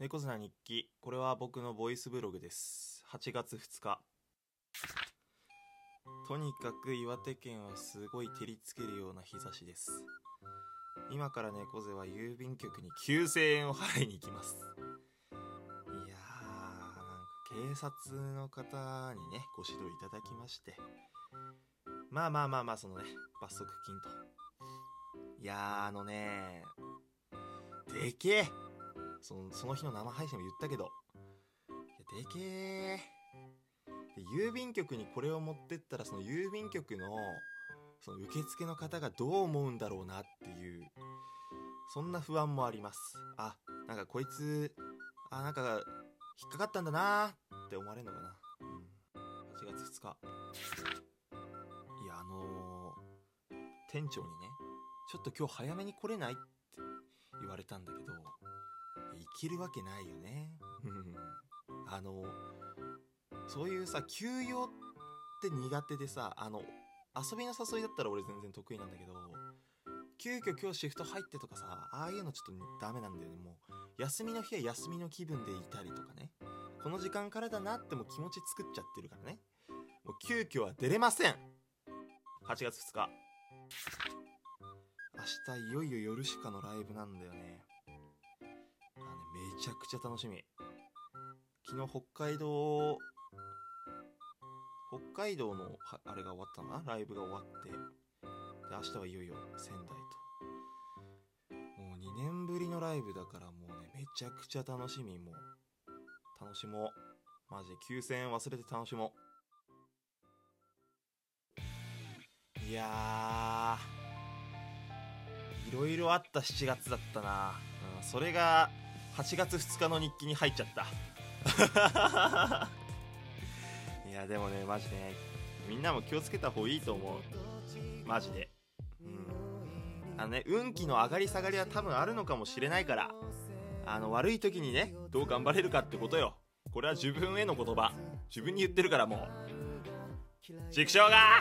猫背な日記。これは僕のボイスブログです。8月2日。とにかく岩手県はすごい照りつけるような日差しです。今から猫背は郵便局に9000円を払いに行きます。いやーなんか警察の方にねご指導いただきまして。まあまあまあまあそのね罰則金と。いやーあのねでけえ。そのその日の生配信も言ったけど。いやでけえ。郵便局にこれを持ってったらその郵便局のその受付の方がどう思うんだろうなっていうそんな不安もあります。あなんかこいつあなんか引っかかったんだなって思われるのかな、うん、8月2日いやあのー店長にねちょっと今日早めに来れないって言われたんだけど生きるわけないよね。うん。あのそういうさ休養って苦手でさあの遊びの誘いだったら俺全然得意なんだけど急遽今日シフト入ってとかさああいうのちょっとダメなんだよね。もう休みの日は休みの気分でいたりとかね。この時間からだなってもう気持ち作っちゃってるからね。もう急遽は出れません。8月2日。明日いよいよ夜しかのライブなんだよねちゃくちゃ楽しみ。昨日北海道北海道のあれが終わったのかな？ライブが終わって。で明日はいよいよ仙台と。もう2年ぶりのライブだからもうねめちゃくちゃ楽しみ。もう楽しもう。マジで9000円忘れて楽しもう。いやー。いろいろあった7月だったな、うん、それが8月2日の日記に入っちゃった。いやでもねマジでねみんなも気をつけた方がいいと思う。マジで。うん。あのね運気の上がり下がりは多分あるのかもしれないからあの悪い時にねどう頑張れるかってことよ。これは自分への言葉。自分に言ってるからもう。畜生が